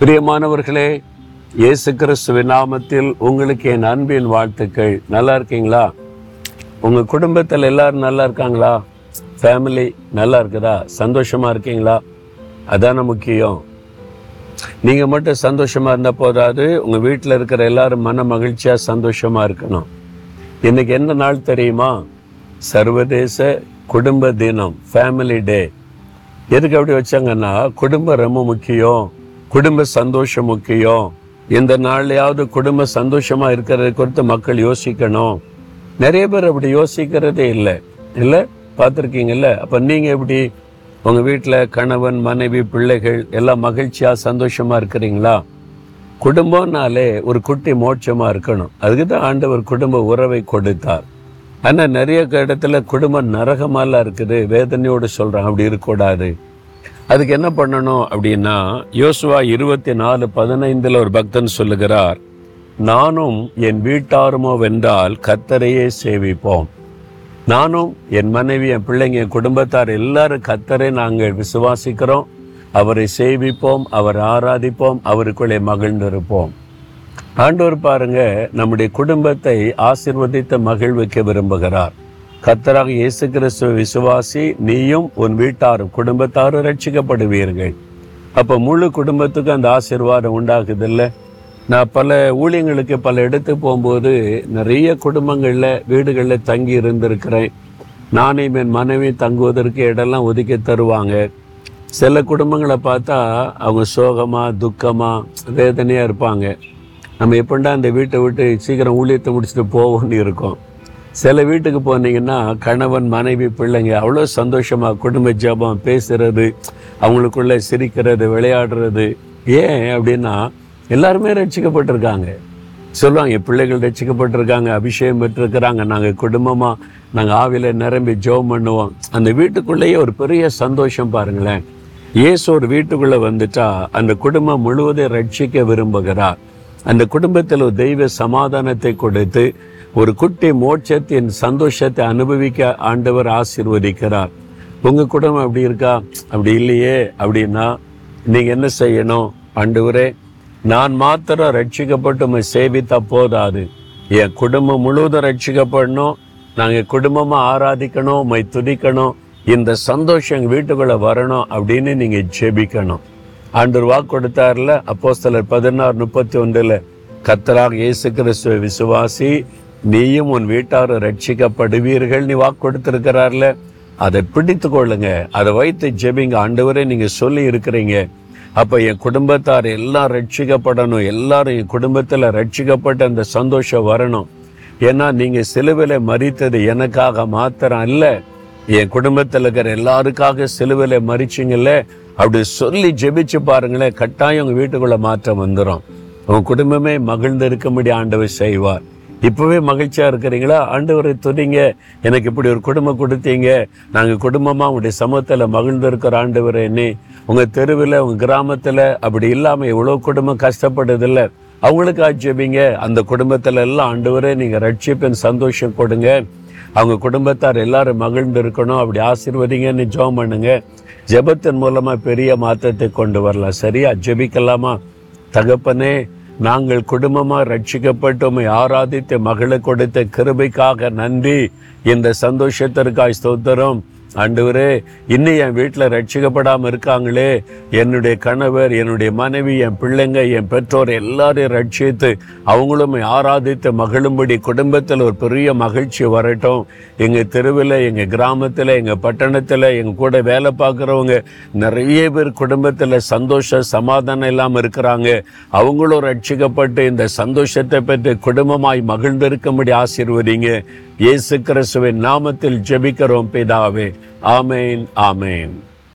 பிரியமானவர்களே இயேசு கிறிஸ்துவின் நாமத்தில் உங்களுக்கு என் அன்பின் வாழ்த்துக்கள். நல்லா இருக்கீங்களா? உங்க குடும்பத்தில் எல்லாரும் நல்லா இருக்காங்களா? ஃபேமிலி நல்லா இருக்குதா? சந்தோஷமா இருக்கீங்களா? அதான முக்கியம். நீங்க மட்டும் சந்தோஷமா இருந்தால் போதாது உங்க வீட்டில் இருக்கிற எல்லாரும் மன மகிழ்ச்சியா சந்தோஷமா இருக்கணும். இன்னைக்கு என்ன நாள் தெரியுமா? சர்வதேச குடும்ப தினம் ஃபேமிலி டே எதுக்கு அப்படி வச்சாங்கன்னா குடும்பம் ரொம்ப முக்கியம். குடும்ப சந்தோஷம் முக்கியம். இந்த நாள்லயாவது குடும்ப சந்தோஷமா இருக்கிறது குறித்து மக்கள் யோசிக்கணும். நிறைய பேர் அப்படி யோசிக்கிறதே இல்லை. இல்லை? பார்த்துருக்கீங்கல்ல? அப்போ நீங்கள் எப்படி? உங்கள் வீட்டில் கணவன் மனைவி பிள்ளைகள் எல்லாம் மகிழ்ச்சியாக சந்தோஷமாக இருக்கிறீங்களா? குடும்பம்னாலே ஒரு குட்டி மோட்சமாக இருக்கணும். அதுக்கு தான் ஆண்டவர் குடும்ப உறவை கொடுத்தார். ஆனால் நிறைய இடத்துல குடும்பம் நரகமாலாம் இருக்குது. வேதனையோடு சொல்கிறான் அப்படி இருக்கக்கூடாது. அதுக்கு என்ன பண்ணணும் அப்படின்னா யோசுவா இருபத்தி நாலு பதினைந்தில் ஒரு பக்தன் சொல்லுகிறார் நானும் என் வீட்டாருமோ வென்றால் கத்தரையே சேவிப்போம். நானும் என் மனைவி என் பிள்ளைங்க என் குடும்பத்தார் எல்லாரும் கத்தரை நாங்கள் விசுவாசிக்கிறோம். அவரை சேவிப்போம் அவரை ஆராதிப்போம் அவருக்குள்ளே மகிழ்ந்திருப்போம். ஆண்டோர் பாருங்க நம்முடைய குடும்பத்தை ஆசிர்வதித்து மகிழ்விக்க விரும்புகிறார். கத்தராக இயேசு கிறிஸ்துவ விசுவாசி நீயும் உன் வீட்டாரும் குடும்பத்தாரும் ரட்சிக்கப்படுவீர்கள் அப்போ முழு குடும்பத்துக்கும் அந்த ஆசீர்வாதம் உண்டாகுதில்ல? நான் பல ஊழியங்களுக்கு பல இடத்துக்கு போகும்போது நிறைய குடும்பங்களில் வீடுகளில் தங்கி இருந்திருக்கிறேன். நானே என் மனைவி தங்குவதற்கு இடம்லாம் ஒதுக்கி தருவாங்க. சில குடும்பங்களை பார்த்தா அவங்க சோகமாக துக்கமாக வேதனையாக இருப்பாங்க. நம்ம எப்படின்னா அந்த வீட்டை விட்டு சீக்கிரம் ஊழியத்தை முடிச்சுட்டு போவோம்னு இருக்கோம். சில வீட்டுக்கு போனீங்கன்னா கணவன் மனைவி பிள்ளைங்க அவ்வளோ சந்தோஷமாக குடும்ப ஜபம் பேசுறது அவங்களுக்குள்ள சிரிக்கிறது விளையாடுறது. ஏன் அப்படின்னா எல்லாருமே ரட்சிக்கப்பட்டிருக்காங்க சொல்லுவாங்க என் பிள்ளைகள் ரட்சிக்கப்பட்டிருக்காங்க அபிஷேகம் பெற்றிருக்கிறாங்க. நாங்கள் குடும்பமாக நாங்கள் ஆவில நிரம்பி ஜெபம் பண்ணுவோம். அந்த வீட்டுக்குள்ளேயே ஒரு பெரிய சந்தோஷம் பாருங்களேன். இயேசு ஒரு வீட்டுக்குள்ளே வந்துட்டா அந்த குடும்பம் முழுவதும் ரட்சிக்க விரும்புகிறார். அந்த குடும்பத்தில் ஒரு தெய்வ சமாதானத்தை கொடுத்து ஒரு குட்டி மோட்சத்தின் சந்தோஷத்தை அனுபவிக்க ஆண்டவர் ஆசீர்வதிக்கிறார். உங்கள் குடும்பம் அப்படி இருக்கா? அப்படி இல்லையே. அப்படின்னா நீங்கள் என்ன செய்யணும்? ஆண்டவரே நான் மாத்திரம் ரட்சிக்கப்பட்டு சேவித்தா போதாது. என் குடும்பம் முழுவதும் ரட்சிக்கப்படணும். நாங்கள் குடும்பமாக ஆராதிக்கணும் மை துதிக்கணும். இந்த சந்தோஷம் எங்கள் வீட்டுக்குள்ளே வரணும் அப்படின்னு நீங்கள் ஜெபிக்கணும். ஆண்டவர் வாக்கு கொடுத்தார்ல சிலர் பதினாறு முப்பத்தி ஒன்றில் கத்தராக இயேசு கிறிஸ்துவ விசுவாசி நீயும் உன் வீட்டாரும் ரட்சிக்கப்படுவீர்கள் நீ வாக்கு கொடுத்துருக்கிறார்ல. அதை பிடித்து கொள்ளுங்க. அதை வைத்து ஜெபிங்க. ஆண்டவரே நீங்கள் சொல்லி இருக்கிறீங்க. அப்போ என் குடும்பத்தார் எல்லாம் ரட்சிக்கப்படணும் எல்லாரும் என் குடும்பத்தில் ரட்சிக்கப்பட்ட அந்த சந்தோஷம் வரணும். ஏன்னா நீங்கள் சிலுவில மறித்தது எனக்காக மாத்திரம் இல்லை என் குடும்பத்தில் இருக்கிற எல்லாருக்காக சிலுவில மறிச்சிங்கல்ல அப்படி சொல்லி ஜெபிச்சு பாருங்களேன் கட்டாயம் உங்கள் வீட்டுக்குள்ள மாற்றம் வந்துடும் உங்கள் குடும்பமே மகிழ்ந்து இருக்கும்படி ஆண்டவர் செய்வார். இப்போவே மகிழ்ச்சியாக இருக்கிறீங்களா? ஆண்டவரை துதிங்க. எனக்கு இப்படி ஒரு குடும்பம் கொடுத்தீங்க. நாங்கள் குடும்பமாக உங்களுடைய சமூகத்தில் மகிழ்ந்து இருக்கிற ஆண்டவரே நீ உங்கள் தெருவில் உங்கள் கிராமத்தில் அப்படி இல்லாமல் எவ்வளோ குடும்பம் கஷ்டப்படுதில்ல அவங்களுக்கு ஆட்சேபிங்க அந்த குடும்பத்தில் எல்லாம் ஆண்டவரே நீங்கள் ரட்சிப்பின் சந்தோஷம் கொடுங்க. அவங்க குடும்பத்தார் எல்லாரும் மகிழ்ந்து இருக்கணும் அப்படி ஆசீர்வதிங்கன்னு ஜெபம் பண்ணுங்க. ஜெபத்தின் மூலமா பெரிய மாற்றத்தை கொண்டு வரலாம். சரியா? ஜெபிக்கலாமா? தகப்பனே நாங்கள் குடும்பமா ரட்சிக்கப்பட்டு உண்மை ஆராதித்து மகளை கொடுத்த கிருபைக்காக நன்றி. இந்த சந்தோஷத்திற்காய் ஸ்தோத்திரம். ஆண்டவரே இன்னும் என் வீட்டில் ரட்சிக்கப்படாமல் இருக்காங்களே. என்னுடைய கணவர் என்னுடைய மனைவி என் பிள்ளைங்க என் பெற்றோர் எல்லாரையும் ரட்சித்து அவங்களும் ஆராதித்து மகிழும்படி குடும்பத்தில் ஒரு பெரிய மகிழ்ச்சி வரட்டும். எங்கள் தெருவில் எங்கள் கிராமத்தில் எங்கள் பட்டணத்தில் எங்கள் கூட வேலை பார்க்குறவங்க நிறைய பேர் குடும்பத்தில் சந்தோஷ சமாதானம் இல்லாமல் இருக்கிறாங்க. அவங்களும் ரட்சிக்கப்பட்டு இந்த சந்தோஷத்தை பெற்று குடும்பமாய் மகிழ்ந்திருக்கும்படி ஆசீர்வதிங்க. இயேசு கிறிஸ்துவின் நாமத்தில் ஜெபிக்கிறோம் பிதாவே. ஆமேன் ஆமேன்